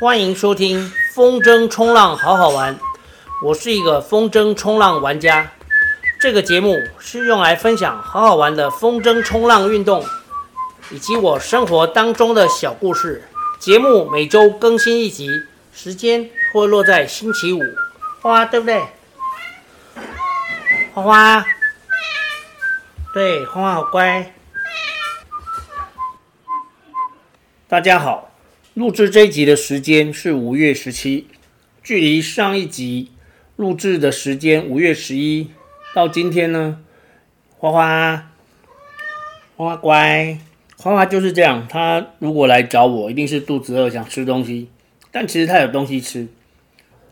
欢迎收听风筝冲浪好好玩，我是一个风筝冲浪玩家。这个节目是用来分享好好玩的风筝冲浪运动，以及我生活当中的小故事。节目每周更新一集，时间会落在星期五。花花对不对？花花，对，花花好乖。大家好。录制这一集的时间是五月十七，距离上一集录制的时间五月十一到今天呢，花花花花乖，花花就是这样。他如果来找我，一定是肚子饿想吃东西，但其实他有东西吃。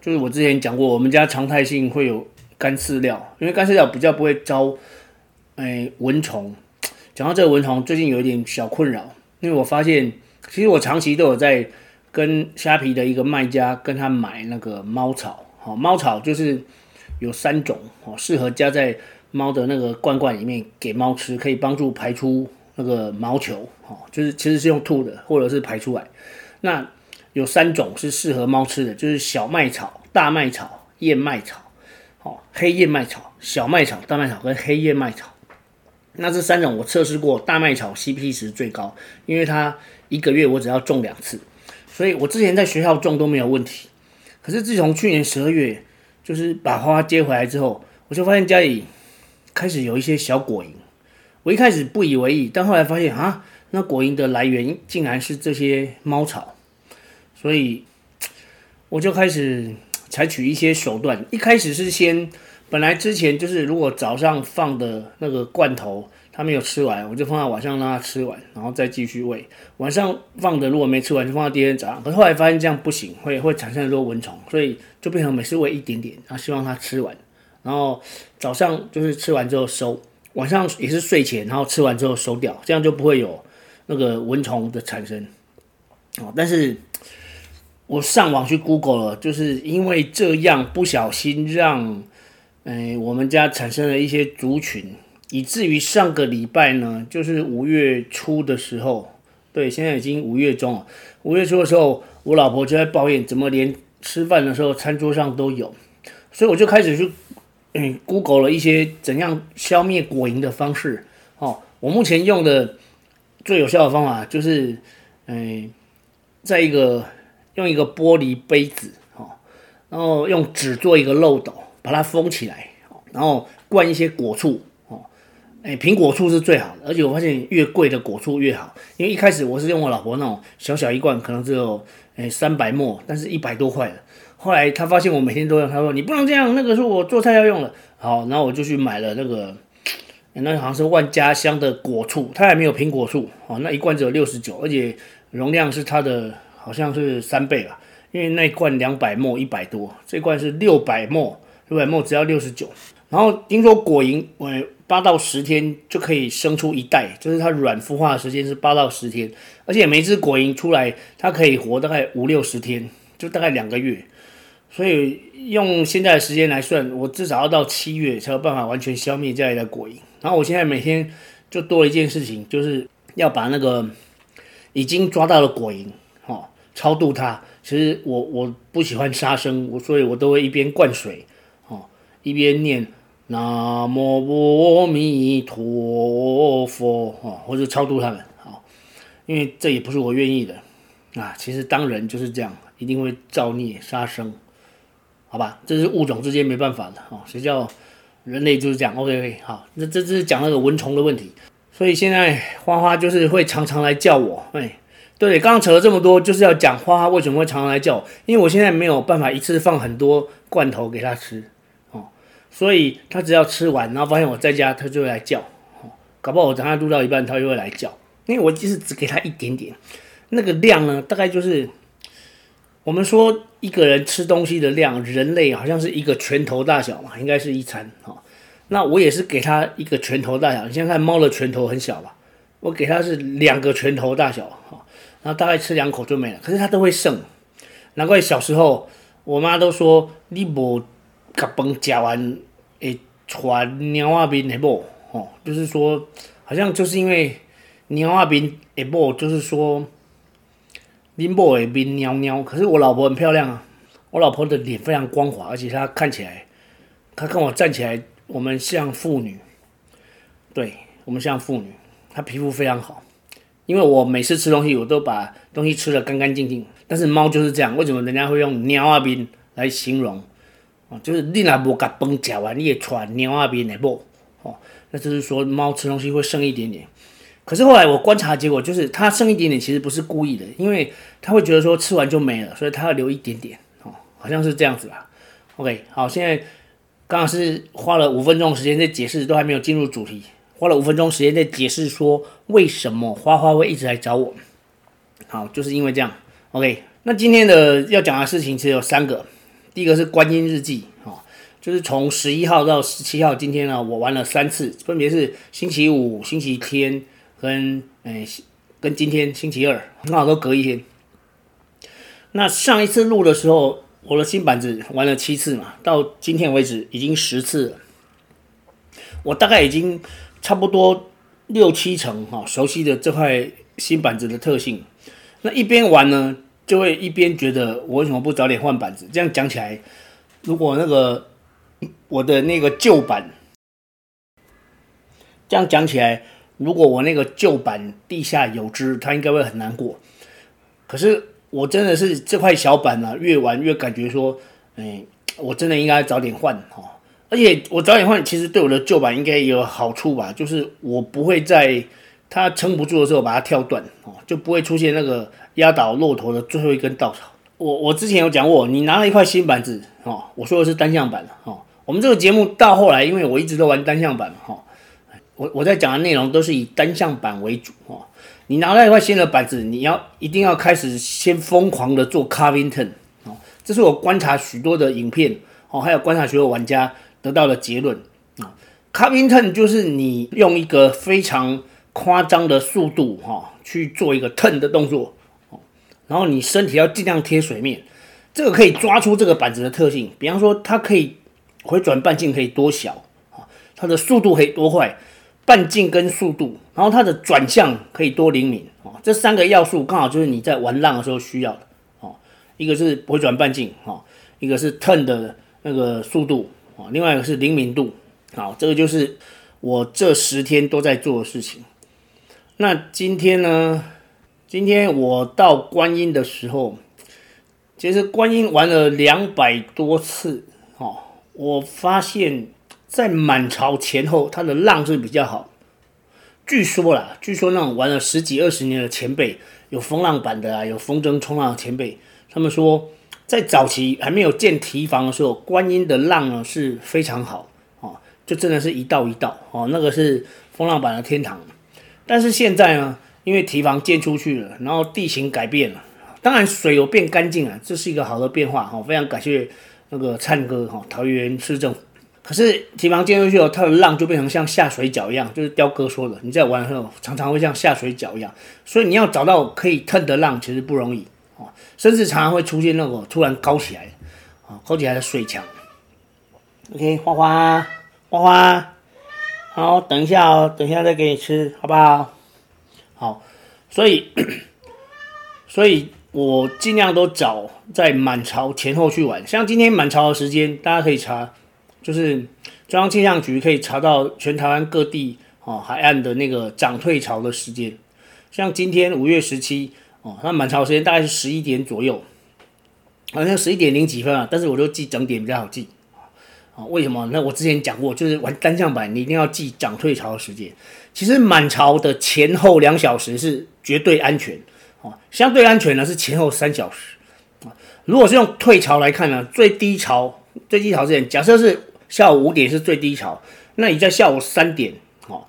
就是我之前讲过，我们家常态性会有干饲料，因为干饲料比较不会招哎蚊虫。讲到这个蚊虫，最近有一点小困扰，因为我发现。其实我长期都有在跟虾皮的一个卖家跟他买那个猫草，好，猫草就是有三种，哦，适合加在猫的那个罐罐里面给猫吃，可以帮助排出那个毛球，哦，就是其实是用吐的或者是排出来。那有三种是适合猫吃的，就是小麦草、大麦草、燕麦草，好，黑燕麦草、小麦草、大麦草跟黑燕麦草。那这三种我测试过，大麦草 CP 值最高，因为它一个月我只要种两次，所以我之前在学校种都没有问题。可是自从去年十二月，就是把花接回来之后，我就发现家里开始有一些小果蝇。我一开始不以为意，但后来发现啊，那果蝇的来源竟然是这些猫草，所以我就开始采取一些手段。一开始是先。本来之前就是，如果早上放的那个罐头它没有吃完，我就放到晚上让它吃完，然后再继续喂。晚上放的如果没吃完，就放到第二天早上。可是后来发现这样不行，会会产生很多蚊虫，所以就变成每次喂一点点，然后希望它吃完。然后早上就是吃完之后收，晚上也是睡前，然后吃完之后收掉，这样就不会有那个蚊虫的产生。哦，但是我上网去 Google 了，就是因为这样不小心让。哎，我们家产生了一些族群，以至于上个礼拜呢，就是五月初的时候，对，现在已经五月中了。五月初的时候，我老婆就在抱怨，怎么连吃饭的时候餐桌上都有，所以我就开始去嗯，Google 了一些怎样消灭果蝇的方式。哦，我目前用的最有效的方法就是，嗯，在一个用一个玻璃杯子，哦，然后用纸做一个漏斗。把它封起来，然后灌一些果醋，哎，苹果醋是最好的，而且我发现越贵的果醋越好，因为一开始我是用我老婆那种小小一罐，可能只有哎三百沫，但是一百多块的。后来他发现我每天都用，他说你不能这样，那个是我做菜要用的。好，然后我就去买了那个，那好像是万家香的果醋，它还没有苹果醋哦，那一罐只有六十九，而且容量是它的好像是三倍吧，因为那一罐两百沫一百多，这罐是六百沫。六百沫只要六十九，然后听说果蝇，我，八到十天就可以生出一代，就是它卵孵化的时间是八到十天，而且每只果蝇出来，它可以活大概五六十天，就大概两个月，所以用现在的时间来算，我至少要到七月才有办法完全消灭这里的果蝇。然后我现在每天就多了一件事情，就是要把那个已经抓到的果蝇，哦，超度它。其实我我不喜欢杀生，我所以我都会一边灌水。哦一边念南无阿弥陀佛啊，或者超度他们啊，因为这也不是我愿意的啊。其实当人就是这样，一定会造孽杀生，好吧？这是物种之间没办法的啊。谁叫人类就是这样？OK OK，好，那这这是讲那个蚊虫的问题。所以现在花花就是会常常来叫我，哎，对，刚刚扯了这么多，就是要讲花花为什么会常常来叫我，因为我现在没有办法一次放很多罐头给他吃。所以他只要吃完，然后发现我在家，他就会来叫。搞不好我等他录到一半，他又会来叫。因为我其实只给他一点点，那个量呢，大概就是我们说一个人吃东西的量，人类好像是一个拳头大小嘛，应该是一餐。哈，那我也是给他一个拳头大小。你现在看猫的拳头很小吧？我给他是两个拳头大小。哈，然后大概吃两口就没了。可是他都会剩，难怪小时候我妈都说你不。甲饭食完，会传猫仔面的某，吼，就是说，好像就是因为猫仔面的某，就是说，林波也冰尿尿，可是我老婆很漂亮啊，我老婆的脸非常光滑，而且她看起来，她看我站起来，我们像妇女，对，我们像妇女，她皮肤非常好。因为我每次吃东西，我都把东西吃的干干净净。但是猫就是这样，为什么人家会用猫仔面来形容？哦，就是你若无甲饭吃完，你也传猫仔面的不？哦，那就是说猫吃东西会剩一点点。可是后来我观察结果就是，它剩一点点其实不是故意的，因为它会觉得说吃完就没了，所以它要留一点点。哦，好像是这样子吧。OK，好，现在刚好是花了五分钟时间在解释，都还没有进入主题。花了五分钟时间在解释说为什么花花会一直来找我。好，就是因为这样。OK，那今天的要讲的事情其实有三个。第一个是观音日记，哦，就是从十一号到十七号，今天呢我玩了三次，分别是星期五、星期天跟诶跟今天星期二，刚好都隔一天。那上一次录的时候，我的新板子玩了七次嘛，到今天为止已经十次了。我大概已经。差不多六七成哈，熟悉的这块新板子的特性。那一边玩呢，就会一边觉得我为什么不早点换板子？这样讲起来，如果那个我的那个旧板，这样讲起来，如果我那个旧板地下有知，他应该会很难过。可是我真的是这块小板、啊，越玩越感觉说，哎，我真的应该早点换哈。而且我早点换，其实对我的旧板应该也有好处吧，就是我不会在它撑不住的时候把它跳断哦，就不会出现那个压倒骆驼的最后一根稻草。我我之前有讲过，你拿了一块新板子哦，我说的是单向板哦。我们这个节目到后来，因为我一直都玩单向板哈，我我在讲的内容都是以单向板为主哦。你拿了一块新的板子，你要一定要开始先疯狂的做 carving turn 哦，这是我观察许多的影片哦，还有观察许多玩家。得到的结论啊，carving turn 就是你用一个非常夸张的速度哈去做一个 turn 的动作，然后你身体要尽量贴水面，这个可以抓出这个板子的特性。比方说，它可以回转半径可以多小啊，它的速度可以多快，半径跟速度，然后它的转向可以多灵敏啊，这三个要素刚好就是你在玩浪的时候需要的啊。一个是回转半径啊，一个是 turn 的那个速度。啊，另外一个是灵敏度，啊，这个就是我这十天都在做的事情。那今天呢？今天我到观音的时候，其实观音玩了两百多次，哦，我发现，在满潮前后，它的浪是比较好。据说啦，据说那种玩了十几二十年的前辈，有风浪板的啊，有风筝冲浪的前辈，他们说。在早期还没有建堤防的时候，观音的浪呢是非常好哦，就真的是一道一道哦，那个是风浪板的天堂。但是现在呢，因为堤防建出去了，然后地形改变了，当然水有变干净了，这是一个好的变化哈，非常感谢那个灿哥哈，桃园市政府。可是堤防建出去后，它的浪就变成像下水饺一样，就是雕哥说的，你在玩的时候常常会像下水饺一样，所以你要找到可以 turn 的浪其实不容易。哦，甚至常常会出现那个突然高起来，啊，高起来的水墙。OK，花花，花花，好，等一下哦，等一下再给你吃，好不好？好，所以，所以我尽量都找在满潮前后去玩。像今天满潮的时间，大家可以查，就是中央气象局可以查到全台湾各地哦海岸的那个涨退潮的时间。像今天五月十七。哦，那满潮时间大概是十一点左右，好像十一点零几分啊，但是我就记整点比较好记。啊，为什么？那我之前讲过，就是玩单向板，你一定要记涨退潮的时间。其实满潮的前后两小时是绝对安全，啊，相对安全呢是前后三小时。啊，如果是用退潮来看呢，最低潮最低潮时间，假设是下午五点是最低潮，那你在下午三点，哦，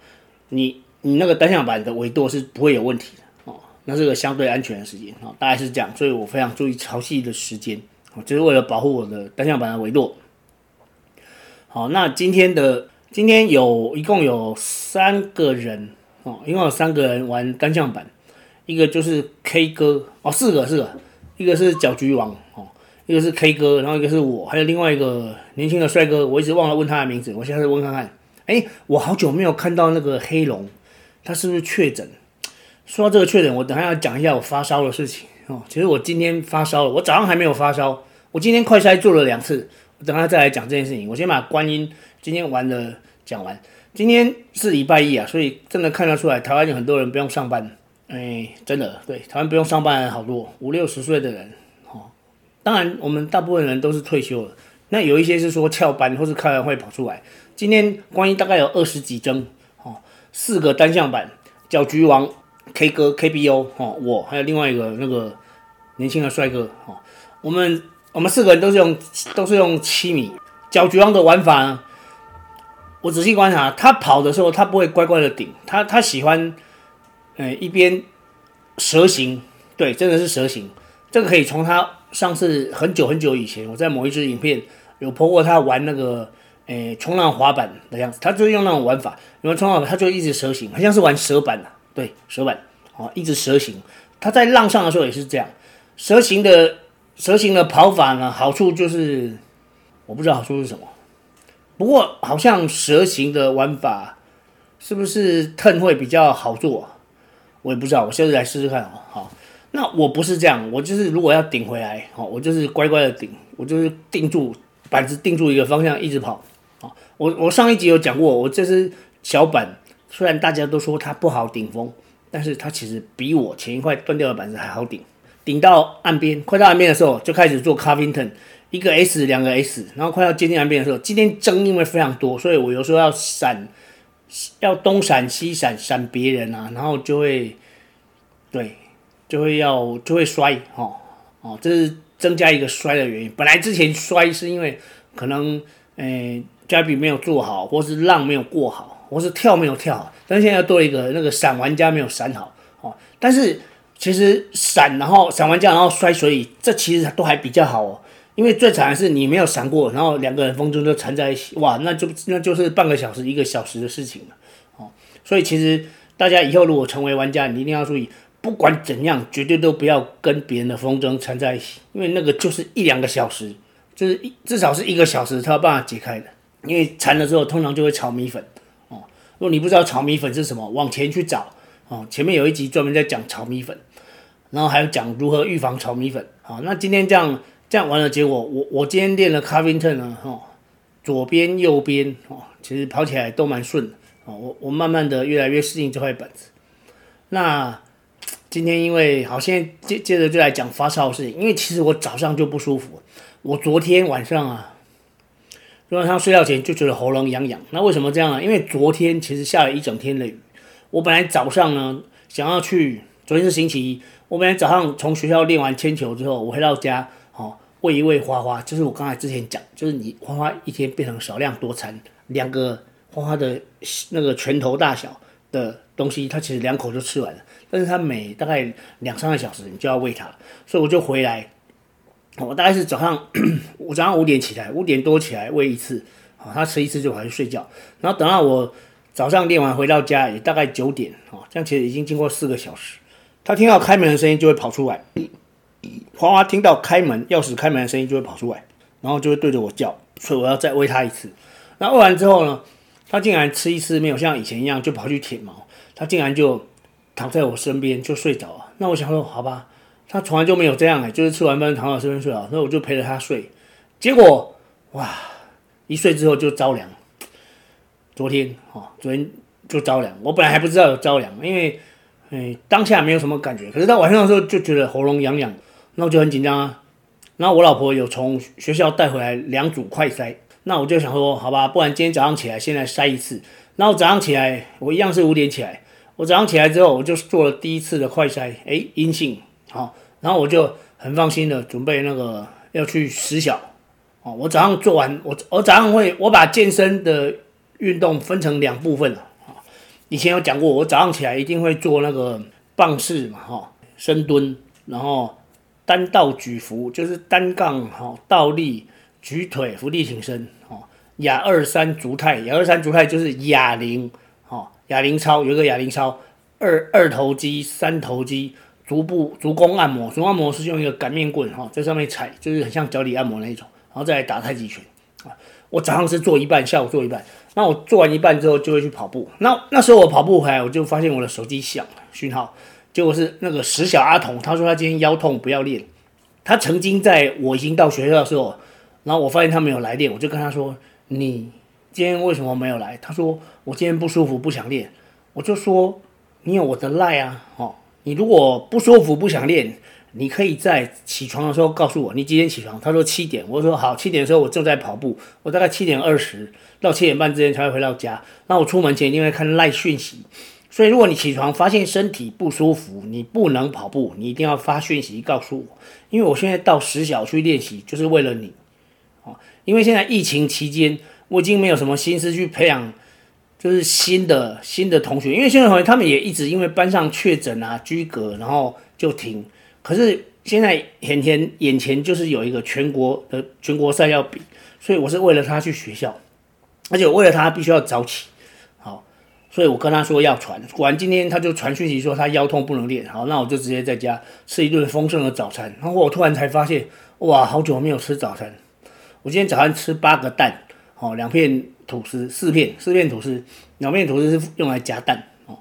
你你那个单向板的纬度是不会有问题的。哦那是个相对安全的时间啊，大概是这样，所以我非常注意潮汐的时间，就是为了保护我的单向板的纬度。好，那今天的今天有一共有三个人哦，一共有三个人玩单向板，一个就是 K 哥哦，四个四个，一个是搅局王哦，一个是 K 哥，然后一个是我，还有另外一个年轻的帅哥，我一直忘了问他的名字，我现在问看看。哎，我好久没有看到那个黑龙，他是不是确诊？说到这个确诊，我等下要讲一下我发烧的事情哦，其实我今天发烧了，我早上还没有发烧，我今天快筛做了两次，等下再来讲这件事情。我先把观音今天玩的讲完。今天是礼拜一啊，所以真的看得出来，台湾有很多人不用上班。哎，真的，对，台湾不用上班人好多，五六十岁的人，哦，当然我们大部分人都是退休了，那有一些是说翘班或是开完会跑出来。今天观音大概有二十几帧，哦，四个单向板，搅局王 K 哥 KBO，哦，我还有另外一个那个年轻的帅哥，哦，我们我们四个人都是用都是用七米搅局王的玩法呢。我仔细观察，他跑的时候，他不会乖乖的顶，他他喜欢，呃，一边蛇形，对，真的是蛇形。这个可以从他上次很久很久以前，我在某一支影片有播过他玩那个，诶，冲浪滑板的样子，他就是用那种玩法，因为冲浪他就一直蛇形，好像是玩蛇板的，对，蛇板，哦，一直蛇形。他在浪上的时候也是这样，蛇形的蛇形的跑法呢，好处就是我不知道好处是什么。不过好像蛇形的玩法是不是 turn 会比较好做啊？我也不知道，我现在来试试看哦。好，那我不是这样，我就是如果要顶回来，好，我就是乖乖的顶，我就是定住板子，定住一个方向一直跑。好，我我上一集有讲过，我这只小板虽然大家都说它不好顶风，但是它其实比我前一块断掉的板子还好顶。顶到岸边，快到岸边的时候就开始做 carving turn。一个 S，两个 S，然后快要接近岸边的时候，今天争因为非常多，所以我有时候要闪，要东闪西闪，闪别人啊，然后就会，对，就会要就会摔，哦哦，这是增加一个摔的原因。本来之前摔是因为可能，诶，加比没有做好，或是浪没有过好，或是跳没有跳好，但现在又多了一个那个闪玩家没有闪好，哦，但是其实闪然后闪完架然后摔水里，这其实都还比较好哦。因为最惨的是你没有闪过，然后两个人风筝就缠在一起，哇，那就那就是半个小时、一个小时的事情了，哦。所以其实大家以后如果成为玩家，你一定要注意，不管怎样，绝对都不要跟别人的风筝缠在一起，因为那个就是一两个小时，就是一至少是一个小时才有办法解开的。因为缠了之后，通常就会炒米粉，哦。如果你不知道炒米粉是什么，往前去找，哦，前面有一集专门在讲炒米粉，然后还有讲如何预防炒米粉，好，那今天这样。这样完了，结果我我今天练了 carving turn 呢，哈，左边右边哦，其实跑起来都蛮顺的哦。我我慢慢的越来越适应这块板子。那今天因为好，现在接接着就来讲发烧的事情，因为其实我早上就不舒服，我昨天晚上啊，昨天晚上睡觉前就觉得喉咙痒痒。那为什么这样呢？因为昨天其实下了一整天的雨。我本来早上呢想要去，昨天是星期一，我每天早上从学校练完铅球之后，我回到家。哦喂一喂花花，就是我刚才之前讲，就是你花花一天变成少量多餐，两个花花的那个拳头大小的东西，它其实两口就吃完了。但是它每大概两三个小时你就要喂它，所以我就回来，我大概是早上 我早上五点起来，五点多起来喂一次，好，它吃一次就回去睡觉，然后等到我早上练完回到家也大概九点，哦，这样其实已经经过四个小时，他听到开门的声音就会跑出来。花花听到开门钥匙开门的声音就会跑出来，然后就会对着我叫，所以我要再喂它一次。那喂完之后呢，它竟然吃一次没有像以前一样就跑去舔毛，它竟然就躺在我身边就睡着了。那我想说，好吧，它从来就没有这样哎，就是吃完饭躺在我身边睡了，那我就陪着它睡。结果哇，一睡之后就着凉。昨天哦，昨天就着凉。我本来还不知道有着凉，因为哎当下没有什么感觉，可是到晚上的时候就觉得喉咙痒痒。那我就很紧张啊，然后我老婆有从学校带回来两组快筛，那我就想说，好吧，不然今天早上起来先来筛一次。然后早上起来，我一样是五点起来，我早上起来之后，我就做了第一次的快筛，哎，阴性，好，然后我就很放心的准备那个要去实小，哦，我早上做完，我我早上会我把健身的运动分成两部分啊，以前有讲过，我早上起来一定会做那个棒式嘛，哈，深蹲，然后。单倒举浮就是单杠哈，倒立举腿，伏地挺身哈。哑二三足太，哑二三足太就是哑铃哈，哑铃操有一个哑铃操，二二头肌、三头肌，足部足弓按摩，足弓按摩是用一个擀面棍哈，在上面踩，就是很像脚底按摩那一种，然后再来打太极拳啊。我早上是做一半，下午做一半。那我做完一半之后就会去跑步。那那时候我跑步回来，我就发现我的手机响了，讯号。结果是那个石小阿童，他说他今天腰痛不要练。他曾经在我已经到学校的时候，然后我发现他没有来练，我就跟他说：“你今天为什么没有来？”他说：“我今天不舒服，不想练。”我就说：“你有我的赖啊，哦，你如果不舒服不想练，你可以在起床的时候告诉我你几点起床。”他说七点，我说好，七点的时候我正在跑步，我大概七点二十到七点半之间才会回到家。那我出门前一定会看赖讯息。所以，如果你起床发现身体不舒服，你不能跑步，你一定要发讯息告诉我，因为我现在到十小去练习，就是为了你，哦，因为现在疫情期间，我已经没有什么心思去培养，就是新的新的同学，因为新的同学他们也一直因为班上确诊啊居隔，然后就停。可是现在眼前眼前就是有一个全国的全国赛要比，所以我是为了他去学校，而且我为了他必须要早起。好所以我跟他说要传，果然今天他就传讯息说他腰痛不能练。好，那我就直接在家吃一顿丰盛的早餐。然后我突然才发现，哇，好久没有吃早餐。我今天早上吃八个蛋，哦，两片吐司，四片四片吐司，两片吐司是用来夹蛋，哦，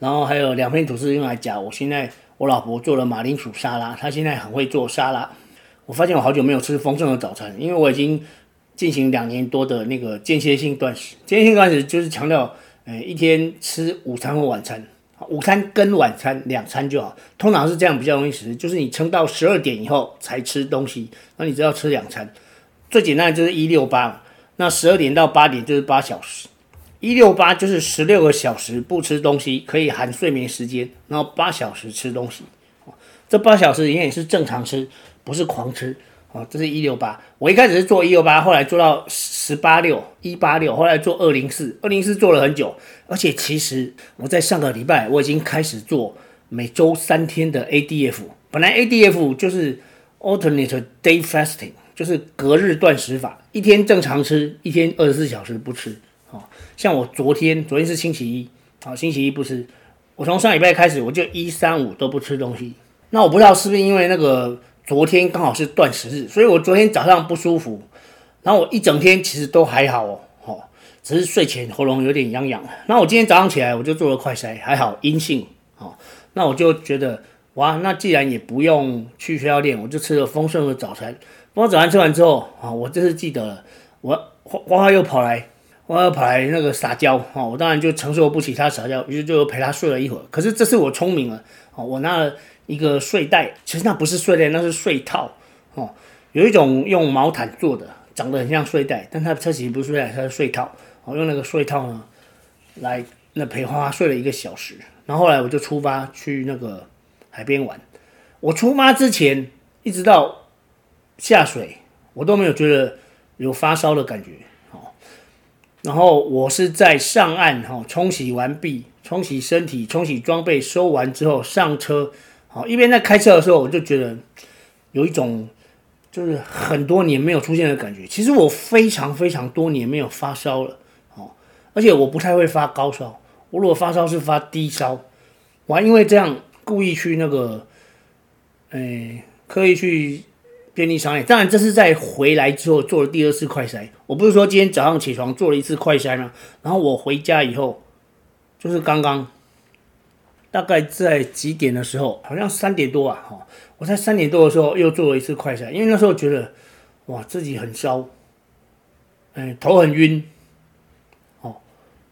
然后还有两片吐司用来夹。我现在我老婆做了马铃薯沙拉，她现在很会做沙拉。我发现我好久没有吃丰盛的早餐，因为我已经进行两年多的那个间歇性断食。间歇性断食就是强调。诶，一天吃午餐或晚餐，午餐跟晚餐两餐就好。通常是这样比较容易实，就是你撑到十二点以后才吃东西，那你只要吃两餐。最简单的就是一六八，那十二点到八点就是八小时，一六八就是十六个小时不吃东西，可以含睡眠时间，然后八小时吃东西。这八小时也是正常吃，不是狂吃。哦，这是一六八。我一开始是做一六八，后来做到十八六一八六，后来做二零四，二零四做了很久。而且其实我在上个礼拜我已经开始做每周三天的 ADF。本来 ADF 就是 Alternate Day Fasting，就是隔日断食法，一天正常吃，一天二十四小时不吃。像我昨天，昨天是星期一，好，星期一不吃。我从上礼拜开始，我就一三五都不吃东西。那我不知道是不是因为那个。昨天刚好是断食日，所以我昨天早上不舒服，然后我一整天其实都还好哦，哦，只是睡前喉咙有点痒痒。那我今天早上起来我就做了快筛，还好阴性，哦，那我就觉得哇，那既然也不用去学校练，我就吃了丰盛的早餐。我早餐吃完之后啊，我这次记得了，我花花又跑来，我要跑来那个撒娇，哦，我当然就承受不起他撒娇，于是就陪他睡了一会儿。可是这次我聪明了，哦，我拿了。一个睡袋，其实那不是睡袋，那是睡套哦。有一种用毛毯做的，长得很像睡袋，但它它其实不是睡袋，它是睡套。我用那个睡套呢，来那陪花花睡了一个小时。然后后来我就出发去那个海边玩。我出发之前，一直到下水，我都没有觉得有发烧的感觉。然后我是在上岸哈，冲洗完毕，冲洗身体，冲洗装备，收完之后上车。好，一边在开车的时候，我就觉得有一种就是很多年没有出现的感觉。其实我非常非常多年没有发烧了，哦，而且我不太会发高烧。我如果发烧是发低烧，我还因为这样故意去那个，哎，刻意去便利商店。当然这是在回来之后做了第二次快筛。我不是说今天早上起床做了一次快筛吗？然后我回家以后，就是刚刚。大概在几点的时候，好像三点多啊，哈，我在三点多的时候又做了一次快筛，因为那时候觉得，哇，自己很烧，哎，头很晕，哦，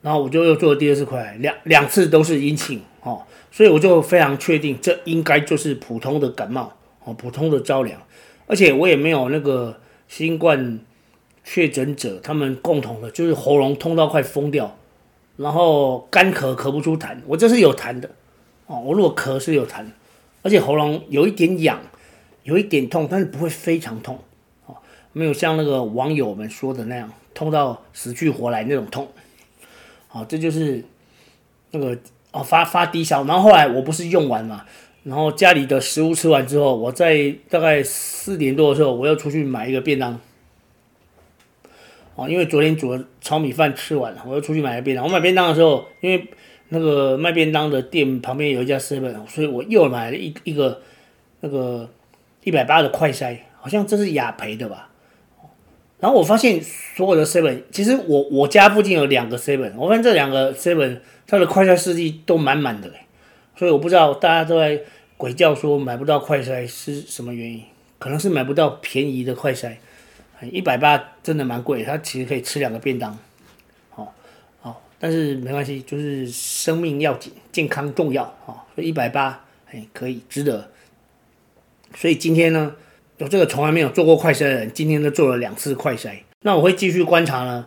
然后我就又做了第二次快，两两次都是阴性，哦，所以我就非常确定，这应该就是普通的感冒，哦，普通的着凉，而且我也没有那个新冠确诊者，他们共同的就是喉咙痛到快疯掉，然后干咳咳不出痰，我这是有痰的。哦，我如果咳是有痰，而且喉咙有一点痒，有一点痛，但是不会非常痛，哦，没有像那个网友们说的那样痛到死去活来那种痛，好，这就是那个哦发发低烧，然后后来我不是用完嘛，然后家里的食物吃完之后，我在大概四点多的时候，我又出去买一个便当，哦，因为昨天煮了炒米饭吃完了，我又出去买个便当。我买便当的时候，因为那个卖便当的店旁边有一家 seven，所以我又买了一一个那个一百八的快筛，好像这是雅培的吧。然后我发现所有的 seven，其实我我家附近有两个 seven，我发现这两个 seven 它的快筛试剂都满满的嘞。所以我不知道大家都在鬼叫说买不到快筛是什么原因，可能是买不到便宜的快筛，一百八真的蛮贵，它其实可以吃两个便当，好，好，但是没关系，就是生命要紧，健康重要，哦，所以一百八，哎，可以值得。所以今天呢，有这个从来没有做过快筛的人，今天都做了两次快筛，那我会继续观察呢，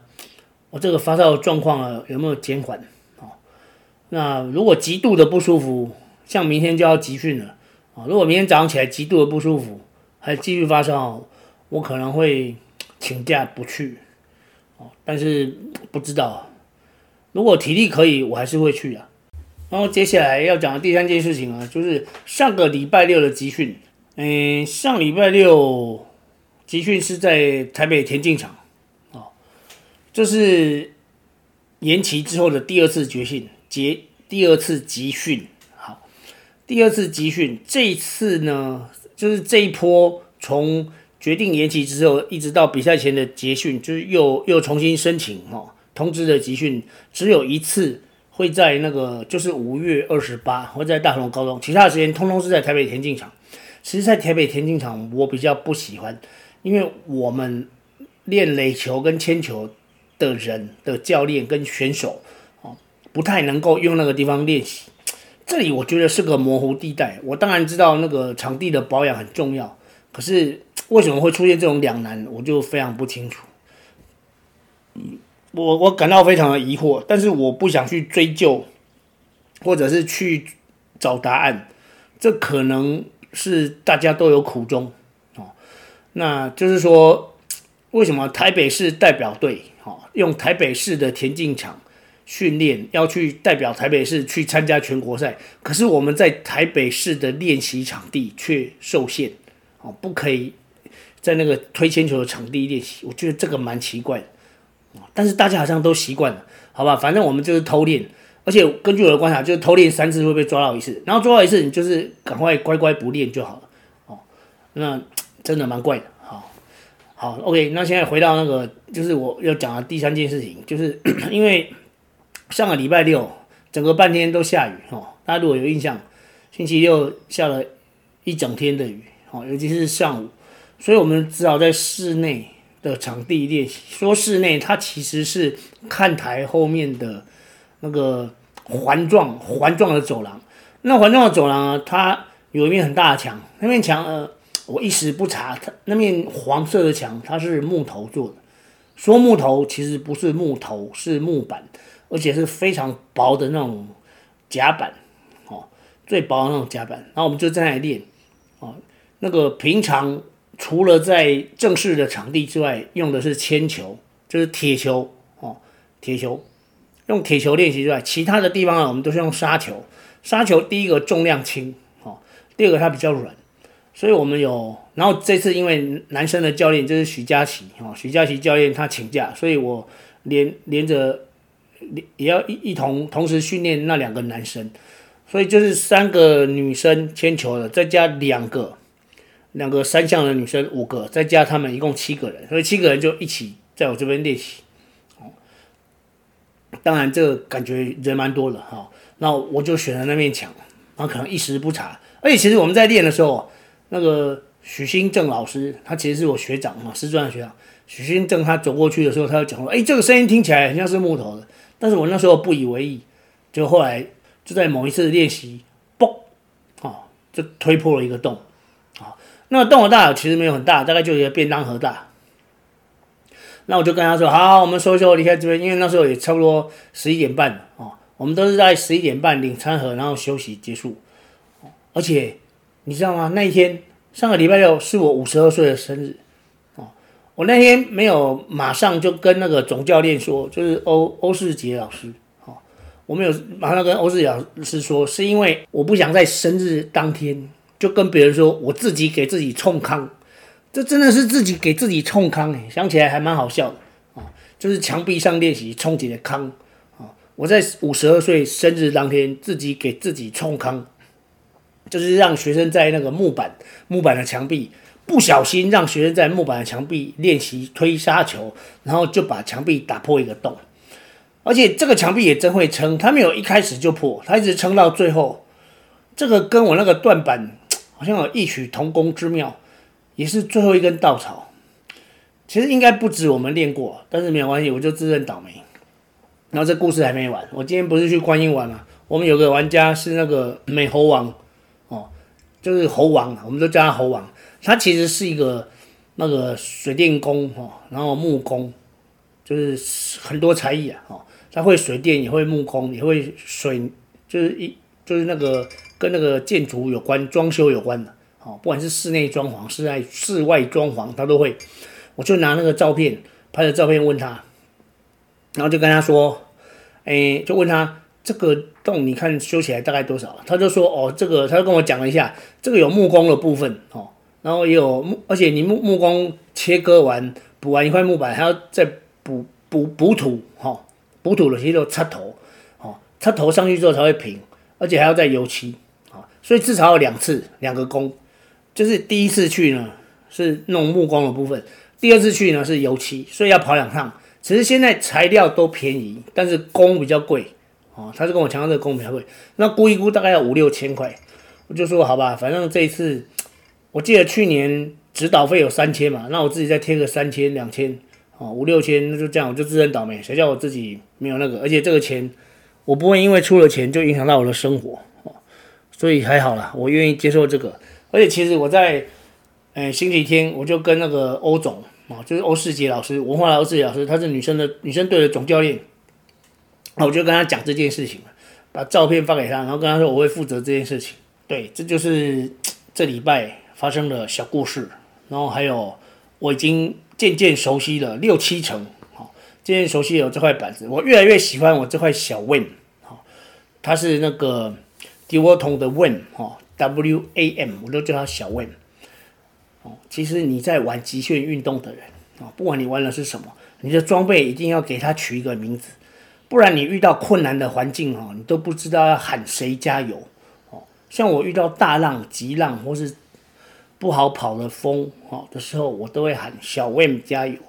我这个发烧状况呢有没有减缓。哦那如果极度的不舒服，像明天就要集训了啊！如果明天早上起来极度的不舒服，还继续发烧，我可能会请假不去哦。但是不知道，如果体力可以，我还是会去的。然后接下来要讲的第三件事情啊，就是上个礼拜六的集训。嗯，上礼拜六集训是在台北田径场哦，这是延期之后的第二次集训。结第二次集训，第二次集训，这一次呢，就是这一波从决定延期之后，一直到比赛前的集训，就是又又重新申请哦，通知的集训只有一次，会在那个就是五月二十八，会在大同高中，其他的时间通通是在台北田径场。其实，在台北田径场，我比较不喜欢，因为我们练垒球跟铅球的人的教练跟选手哦。不太能够用那个地方练习，这里我觉得是个模糊地带。我当然知道那个场地的保养很重要，可是为什么会出现这种两难，我就非常不清楚。我我感到非常的疑惑，但是我不想去追究，或者是去找答案。这可能是大家都有苦衷哦。那就是说，为什么台北市代表队哦用台北市的田径场？训练要去代表台北市去参加全国赛，可是我们在台北市的练习场地却受限，哦，不可以在那个推铅球的场地练习。我觉得这个蛮奇怪的，但是大家好像都习惯了，好吧？反正我们就是偷练，而且根据我的观察，就是偷练三次会被抓到一次，然后抓到一次你就是赶快乖乖不练就好了，哦，那真的蛮怪的，好，好，OK，那现在回到那个，就是我要讲的第三件事情，就是 因为。上个礼拜六，整个半天都下雨哦。大家如果有印象，星期六下了一整天的雨哦，尤其是上午，所以我们只好在室内的场地练习。说室内，它其实是看台后面的那个环状环状的走廊。那环状的走廊呢，它有一面很大的墙，那面墙呃，我一时不查，它那面黄色的墙它是木头做的。说木头其实不是木头，是木板。而且是非常薄的那种夹板，哦，最薄的那种夹板。然后我们就在那里练，哦，那个平常除了在正式的场地之外，用的是铅球，就是铁球，哦，铁球，用铁球练习之外，其他的地方呢，我们都是用沙球。沙球第一个重量轻，哦，第二个它比较软，所以我们有。然后这次因为男生的教练就是许佳琪，哦，许佳琪教练他请假，所以我连连着。也要一一同同时训练那两个男生，所以就是三个女生铅球的，再加两个两个三项的女生五个，再加他们一共七个人，所以七个人就一起在我这边练习。当然这个感觉人蛮多的哈，那我就选了那面墙，然后可能一时不察，而且其实我们在练的时候，那个许新正老师他其实是我学长嘛，师专的学长，许新正他走过去的时候，他就讲说，哎，这个声音听起来很像是木头的。但是我那时候不以为意，就后来就在某一次练习，嘣，哦，就推破了一个洞，啊，那个洞的大小其实没有很大，大概就一个便当盒大。那我就跟他说，好，我们收收离开这边，因为那时候也差不多十一点半了，哦，我们都是在十一点半领餐盒，然后休息结束。而且你知道吗？那一天上个礼拜六是我五十二岁的生日。我那天没有马上就跟那个总教练说，就是欧欧世杰老师，哦，我没有马上跟欧世杰老师说，是因为我不想在生日当天就跟别人说我自己给自己冲康，这真的是自己给自己冲康诶，想起来还蛮好笑的啊，就是墙壁上练习冲起的康啊，我在五十二岁生日当天自己给自己冲康，就是让学生在那个木板木板的墙壁。不小心让学生在木板的墙壁练习推沙球，然后就把墙壁打破一个洞，而且这个墙壁也真会撑，他没有一开始就破，他一直撑到最后，这个跟我那个断板好像有异曲同工之妙，也是最后一根稻草。其实应该不止我们练过，但是没有关系，我就自认倒霉。然后这故事还没完，我今天不是去观音玩了？我们有个玩家是那个美猴王哦，就是猴王，我们都叫他猴王。他其实是一个那个水电工哦，然后木工，就是很多才艺啊哦。他会水电，也会木工，也会水，就是一就是那个跟那个建筑有关、装修有关的哦，不管是室内装潢、室外室外装潢，他都会。我就拿那个照片拍的照片问他，然后就跟他说，哎，就问他这个洞你看修起来大概多少？他就说哦，这个他就跟我讲了一下，这个有木工的部分哦，然后也有木，而且你木木工切割完补完一块木板，还要再补补补土哈。补土的其实都插头，哦，插头上去之后才会平，而且还要再油漆，啊，所以至少要两次，两个工，就是第一次去呢是弄木工的部分，第二次去呢是油漆，所以要跑两趟。其实现在材料都便宜，但是工比较贵，哦，他是跟我强调这个工比较贵，那估一估大概要五六千块，我就说好吧，反正这一次我记得去年指导费有三千嘛，那我自己再贴个三千两千。哦，五六千，那就这样，我就自认倒霉。谁叫我自己没有那个？而且这个钱，我不会因为出了钱就影响到我的生活，哦，所以还好啦，我愿意接受这个。而且其实我在，诶星期天我就跟那个欧总啊，就是欧世杰老师，文化欧世杰老师，他是女生的女生队的总教练，那我就跟他讲这件事情，把照片发给他，然后跟他说我会负责这件事情。对，这就是这礼拜发生的小故事，然后还有我已经。渐渐熟悉了六七成，好，渐渐熟悉了这块板子，我越来越喜欢我这块小 Win，好，它是那个 Duotone 的 Win，哈，W A M，我都叫它小 Win，哦，其实你在玩极限运动的人，啊，不管你玩的是什么，你的装备一定要给它取一个名字，不然你遇到困难的环境，哈，你都不知道要喊谁加油，哦，像我遇到大浪、急浪或是。不好跑的风哈的时候，我都会喊小 WAM 加油，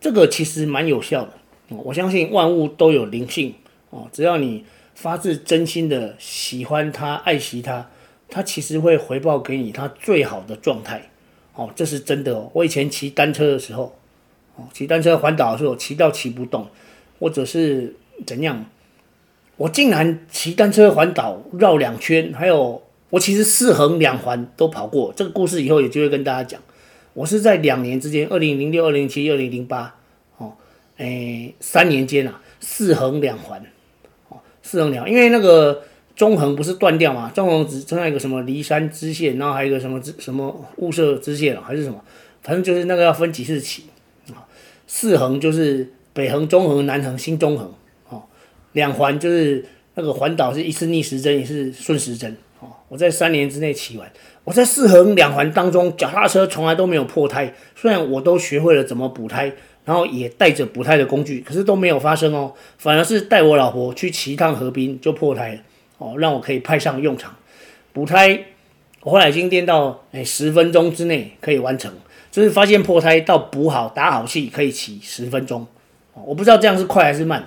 这个其实蛮有效的。我相信万物都有灵性哦，只要你发自真心的喜欢它、爱惜它，它其实会回报给你它最好的状态。哦，这是真的哦。我以前骑单车的时候，哦，骑单车环岛的时候，骑到骑不动，或者是怎样，我竟然骑单车环岛绕两圈，还有。我其实四横两环都跑过，这个故事以后有机会跟大家讲。我是在两年之间，二零零六、二零零七、二零零八，哦，哎，三年间啊，四横两环，哦，四横两，因为那个中横不是断掉嘛，中横只剩下一个什么梨山支线，然后还有一个什么支什么雾社支线还是什么，反正就是那个要分几次起啊。四横就是北横、中横、南横、新中横，哦，两环就是那个环岛是一次逆时针，一次顺时针。我在三年之内骑完，我在四横两环当中，脚踏车从来都没有破胎。虽然我都学会了怎么补胎，然后也带着补胎的工具，可是都没有发生哦。反而是带我老婆去骑一趟河滨就破胎了哦，让我可以派上用场。补胎，我后来已经练到哎十分钟之内可以完成，就是发现破胎到补好打好气可以骑十分钟。我不知道这样是快还是慢，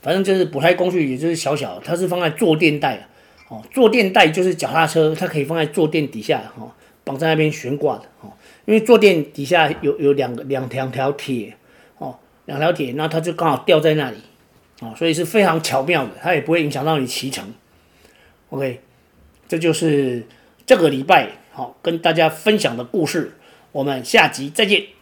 反正就是补胎工具也就是小小的，它是放在坐垫带。哦，坐垫带就是脚踏车，它可以放在坐垫底下，哈，绑在那边悬挂的，哦，因为坐垫底下有有两个两条条铁，哦，两条铁，那它就刚好吊在那里，哦，所以是非常巧妙的，它也不会影响到你骑乘。OK，这就是这个礼拜好跟大家分享的故事，我们下集再见。